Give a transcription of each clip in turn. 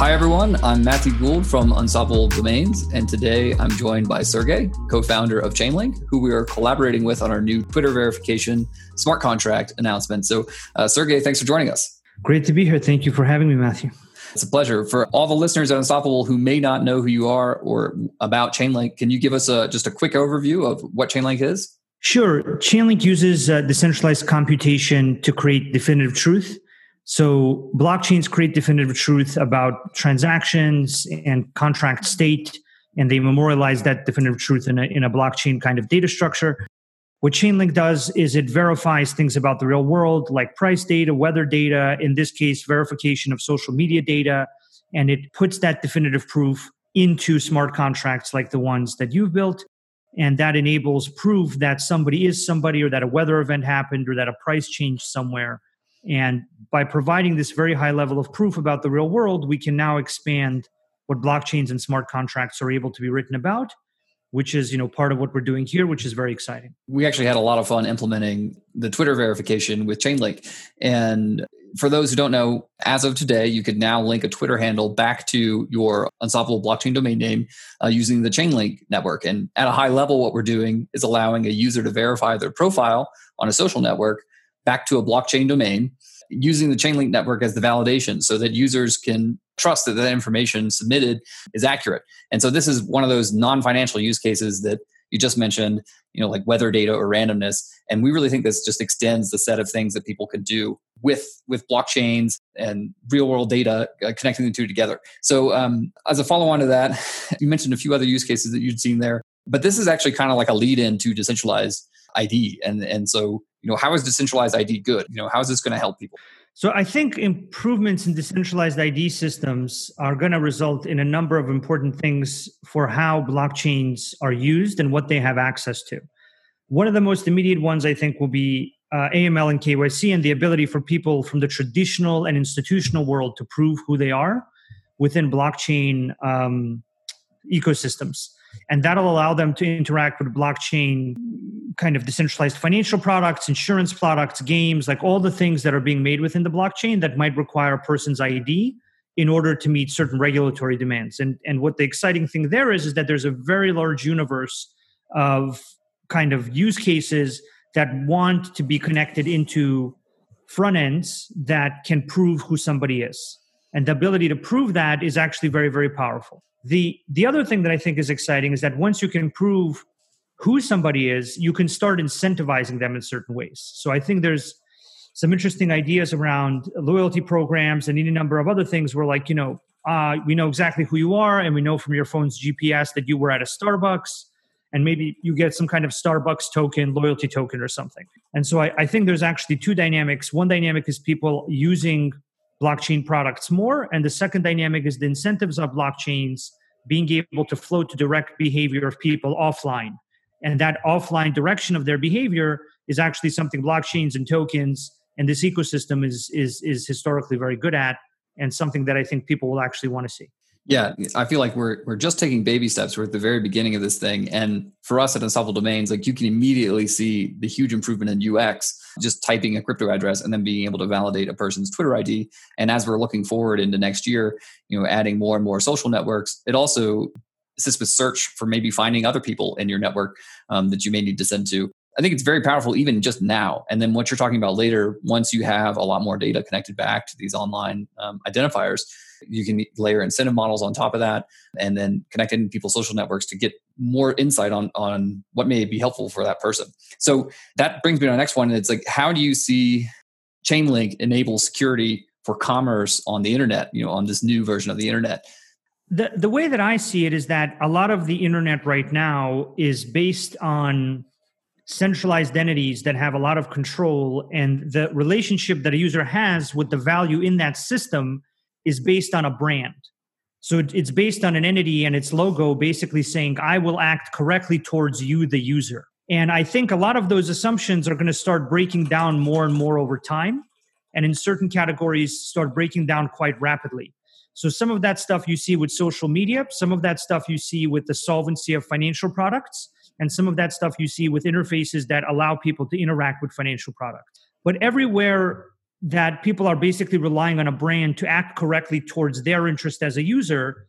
Hi, everyone. I'm Matthew Gould from Unstoppable Domains, and today I'm joined by Sergey, co founder of Chainlink, who we are collaborating with on our new Twitter verification smart contract announcement. So, uh, Sergey, thanks for joining us. Great to be here. Thank you for having me, Matthew. It's a pleasure. For all the listeners at Unstoppable who may not know who you are or about Chainlink, can you give us a, just a quick overview of what Chainlink is? Sure. Chainlink uses uh, decentralized computation to create definitive truth. So blockchains create definitive truth about transactions and contract state, and they memorialize that definitive truth in a, in a blockchain kind of data structure. What Chainlink does is it verifies things about the real world, like price data, weather data, in this case, verification of social media data, and it puts that definitive proof into smart contracts like the ones that you've built. And that enables proof that somebody is somebody, or that a weather event happened, or that a price changed somewhere and by providing this very high level of proof about the real world, we can now expand what blockchains and smart contracts are able to be written about, which is, you know, part of what we're doing here, which is very exciting. We actually had a lot of fun implementing the Twitter verification with Chainlink. And for those who don't know, as of today, you could now link a Twitter handle back to your unstoppable blockchain domain name uh, using the Chainlink network. And at a high level, what we're doing is allowing a user to verify their profile on a social network back to a blockchain domain using the Chainlink network as the validation so that users can trust that that information submitted is accurate. And so this is one of those non-financial use cases that you just mentioned, you know, like weather data or randomness. And we really think this just extends the set of things that people can do with with blockchains and real world data, uh, connecting the two together. So um, as a follow on to that, you mentioned a few other use cases that you'd seen there, but this is actually kind of like a lead in to decentralized ID. And and so you know how is decentralized id good? You know how is this going to help people? So i think improvements in decentralized id systems are going to result in a number of important things for how blockchains are used and what they have access to. One of the most immediate ones i think will be uh, aml and kyc and the ability for people from the traditional and institutional world to prove who they are within blockchain um, ecosystems. And that'll allow them to interact with blockchain kind of decentralized financial products insurance products games like all the things that are being made within the blockchain that might require a person's id in order to meet certain regulatory demands. And and what the exciting thing there is is that there's a very large universe of kind of use cases that want to be connected into front ends that can prove who somebody is and the ability to prove that is actually very very powerful the the other thing that I think is exciting is that once you can prove who somebody is, you can start incentivizing them in certain ways. So I think there's some interesting ideas around loyalty programs and any number of other things where like, you know, uh, we know exactly who you are and we know from your phone's GPS that you were at a Starbucks and maybe you get some kind of Starbucks token, loyalty token or something. And so I, I think there's actually two dynamics. One dynamic is people using blockchain products more. And the second dynamic is the incentives of blockchains being able to flow to direct behavior of people offline. And that offline direction of their behavior is actually something blockchains and tokens and this ecosystem is is is historically very good at and something that I think people will actually want to see. Yeah, I feel like we're we're just taking baby steps. We're at the very beginning of this thing, and for us at Unstoppable Domains, like you can immediately see the huge improvement in UX just typing a crypto address and then being able to validate a person's Twitter ID. And as we're looking forward into next year, you know, adding more and more social networks, it also assists with search for maybe finding other people in your network um, that you may need to send to. I think it's very powerful even just now. And then what you're talking about later, once you have a lot more data connected back to these online um, identifiers, you can layer incentive models on top of that and then connect in people's social networks to get more insight on, on what may be helpful for that person. So that brings me to the next one. And it's like, how do you see Chainlink enable security for commerce on the internet, you know, on this new version of the internet? The, the way that I see it is that a lot of the internet right now is based on centralized entities that have a lot of control and the relationship that a user has with the value in that system is based on a brand. So it's based on an entity and its logo basically saying i will act correctly towards you the user. And i think a lot of those assumptions are going to start breaking down more and more over time and in certain categories start breaking down quite rapidly. So some of that stuff you see with social media some of that stuff you see with the solvency of financial products and some of that stuff you see with interfaces that allow people to interact with financial products. But everywhere that people are basically relying on a brand to act correctly towards their interest as a user,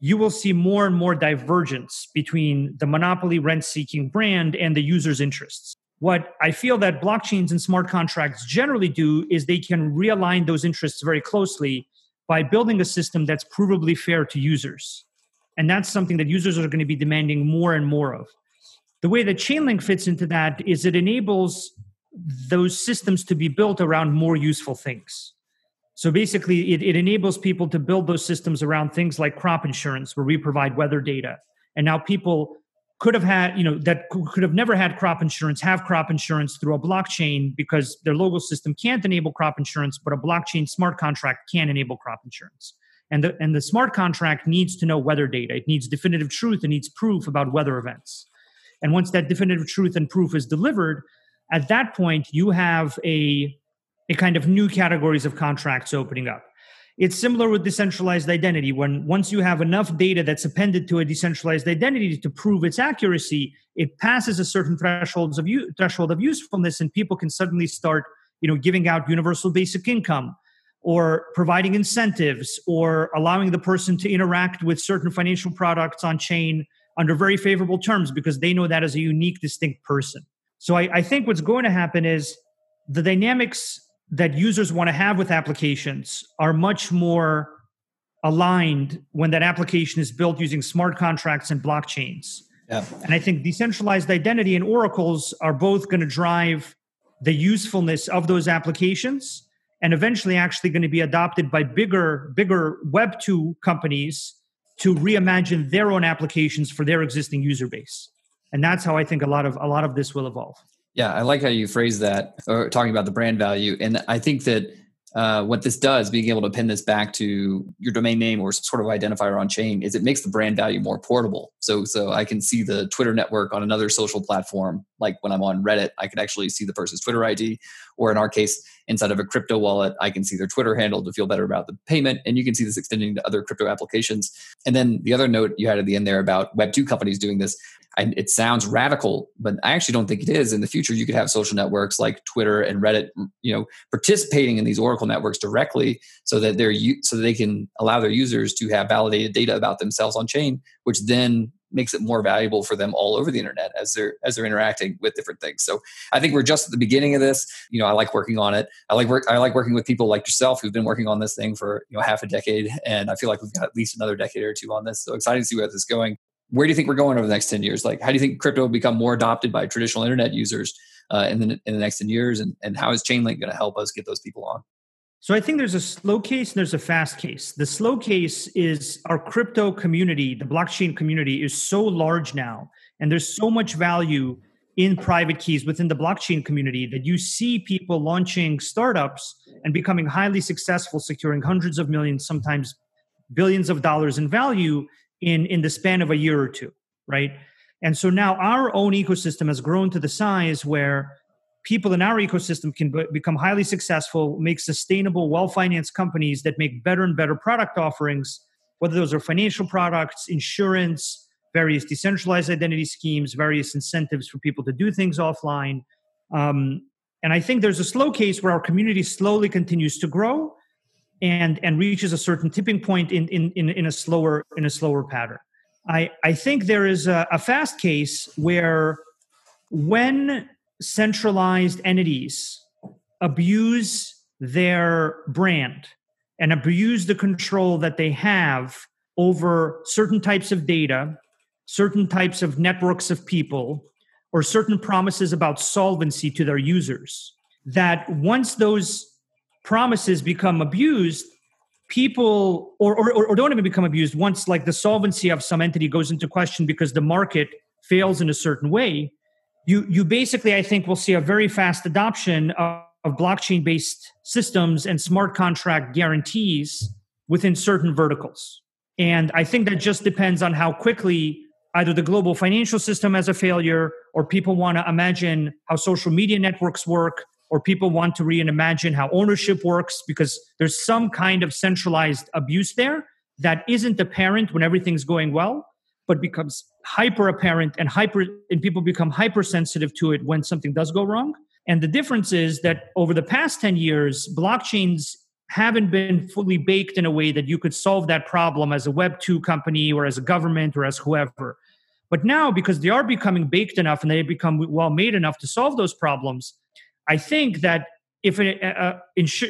you will see more and more divergence between the monopoly rent seeking brand and the user's interests. What I feel that blockchains and smart contracts generally do is they can realign those interests very closely by building a system that's provably fair to users. And that's something that users are going to be demanding more and more of. The way that Chainlink fits into that is it enables those systems to be built around more useful things. So basically, it, it enables people to build those systems around things like crop insurance, where we provide weather data. And now people could have had, you know, that could have never had crop insurance, have crop insurance through a blockchain because their local system can't enable crop insurance, but a blockchain smart contract can enable crop insurance. And the, and the smart contract needs to know weather data. It needs definitive truth. It needs proof about weather events. And once that definitive truth and proof is delivered, at that point, you have a, a kind of new categories of contracts opening up. It's similar with decentralized identity. When once you have enough data that's appended to a decentralized identity to prove its accuracy, it passes a certain thresholds of u- threshold of usefulness, and people can suddenly start, you know, giving out universal basic income, or providing incentives, or allowing the person to interact with certain financial products on chain under very favorable terms because they know that as a unique, distinct person. So I, I think what's going to happen is the dynamics that users want to have with applications are much more aligned when that application is built using smart contracts and blockchains. Yeah. And I think decentralized identity and oracles are both going to drive the usefulness of those applications and eventually actually going to be adopted by bigger bigger web 2 companies to reimagine their own applications for their existing user base. And that's how i think a lot of a lot of this will evolve. Yeah i like how you phrase that or talking about the brand value. And i think that uh, what this does, being able to pin this back to your domain name or some sort of identifier on chain, is it makes the brand value more portable. So, so I can see the Twitter network on another social platform. Like when I'm on Reddit, I can actually see the person's Twitter ID, or in our case, inside of a crypto wallet, I can see their Twitter handle to feel better about the payment. And you can see this extending to other crypto applications. And then the other note you had at the end there about Web two companies doing this. And it sounds radical, but I actually don't think it is. In the future, you could have social networks like Twitter and Reddit, you know, participating in these Oracle networks directly, so that they're so that they can allow their users to have validated data about themselves on chain, which then makes it more valuable for them all over the internet as they're as they're interacting with different things. So I think we're just at the beginning of this. You know, I like working on it. I like work. I like working with people like yourself who've been working on this thing for you know half a decade, and I feel like we've got at least another decade or two on this. So excited to see where this is going where do you think we're going over the next 10 years? Like, how do you think crypto will become more adopted by traditional internet users uh, in, the, in the next 10 years? And, and how is Chainlink going to help us get those people on? So I think there's a slow case and there's a fast case. The slow case is our crypto community, the blockchain community is so large now, and there's so much value in private keys within the blockchain community that you see people launching startups and becoming highly successful, securing hundreds of millions, sometimes billions of dollars in value in in the span of a year or two right and so now our own ecosystem has grown to the size where people in our ecosystem can b- become highly successful make sustainable well-financed companies that make better and better product offerings whether those are financial products insurance various decentralized identity schemes various incentives for people to do things offline um, and i think there's a slow case where our community slowly continues to grow and and reaches a certain tipping point in in in, in a slower in a slower pattern. I I think there is a, a fast case where when centralized entities abuse their brand and abuse the control that they have over certain types of data, certain types of networks of people, or certain promises about solvency to their users, that once those promises become abused, people or, or, or don't even become abused once like the solvency of some entity goes into question because the market fails in a certain way you you basically i think will see a very fast adoption of, of blockchain based systems and smart contract guarantees within certain verticals. And i think that just depends on how quickly either the global financial system has a failure or people want to imagine how social media networks work or people want to reimagine how ownership works because there's some kind of centralized abuse there that isn't apparent when everything's going well but becomes hyper apparent and hyper and people become hypersensitive to it when something does go wrong And the difference is that over the past 10 years, blockchains haven't been fully baked in a way that you could solve that problem as a Web 2 company or as a government or as whoever. But now, because they are becoming baked enough and they become well made enough to solve those problems, I think that if a, a,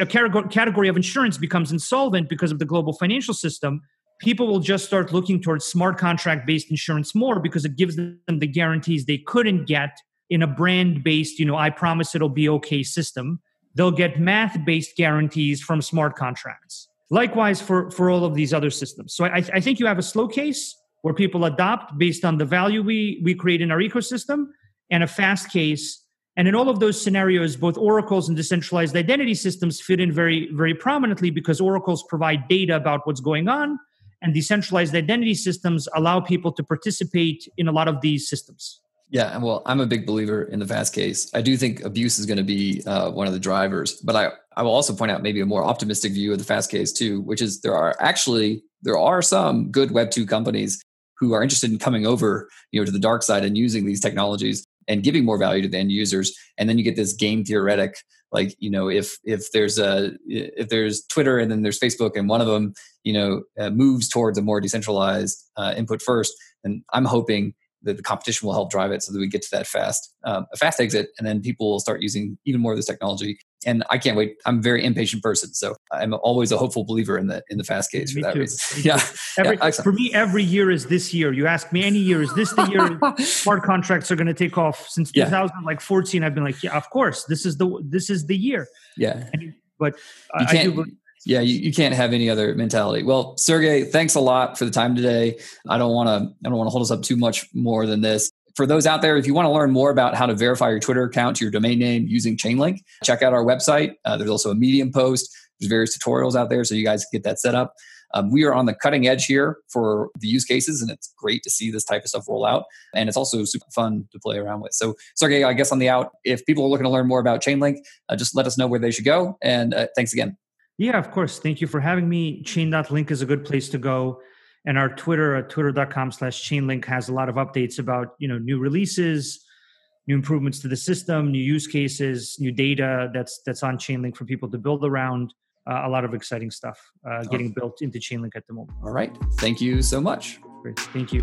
a, category of insurance becomes insolvent because of the global financial system, people will just start looking towards smart contract based insurance more because it gives them the guarantees they couldn't get in a brand based, you know, I promise it'll be okay system. They'll get math based guarantees from smart contracts. Likewise for, for all of these other systems. So I, I think you have a slow case where people adopt based on the value we, we create in our ecosystem and a fast case and in all of those scenarios, both oracles and decentralized identity systems fit in very, very prominently because oracles provide data about what's going on, and decentralized identity systems allow people to participate in a lot of these systems. Yeah, well, I'm a big believer in the fast case. I do think abuse is going to be uh, one of the drivers, but I, I will also point out maybe a more optimistic view of the fast case too, which is there are actually there are some good Web two companies who are interested in coming over, you know, to the dark side and using these technologies and giving more value to the end users. And then you get this game theoretic like you know if if there's a if there's twitter and then there's facebook and one of them you know uh, moves towards a more decentralized uh, input first and i'm hoping that the competition will help drive it so that we get to that fast um, a fast exit and then people will start using even more of this technology and I can't wait. I'm a very impatient person, so I'm always a hopeful believer in the in the fast case me for that too. reason. yeah. Every, yeah for me, every year is this year. You ask me any year, is this the year smart contracts are going to take off? Since 2014, I've been like, yeah, of course, this is the this is the year. Yeah, and, but you I, can't. I do, yeah, you, you can't have any other mentality. Well, Sergey, thanks a lot for the time today. I don't want to I don't want to hold us up too much more than this for those out there, if you want to learn more about how to verify your Twitter account to your domain name using Chainlink, check out our website. Uh, there's also a Medium post. There's various tutorials out there, so you guys can get that set up. Um, we are on the cutting edge here for the use cases, and it's great to see this type of stuff roll out. And it's also super fun to play around with. So, Sergey, I guess on the out, if people are looking to learn more about Chainlink, uh, just let us know where they should go. And uh, thanks again. Yeah, of course. Thank you for having me. Chain.link is a good place to go and our twitter at twitter.com slash chainlink has a lot of updates about you know new releases new improvements to the system new use cases new data that's that's on chainlink for people to build around uh, a lot of exciting stuff uh, getting built into chainlink at the moment. All right. Thank you so much. Great. thank you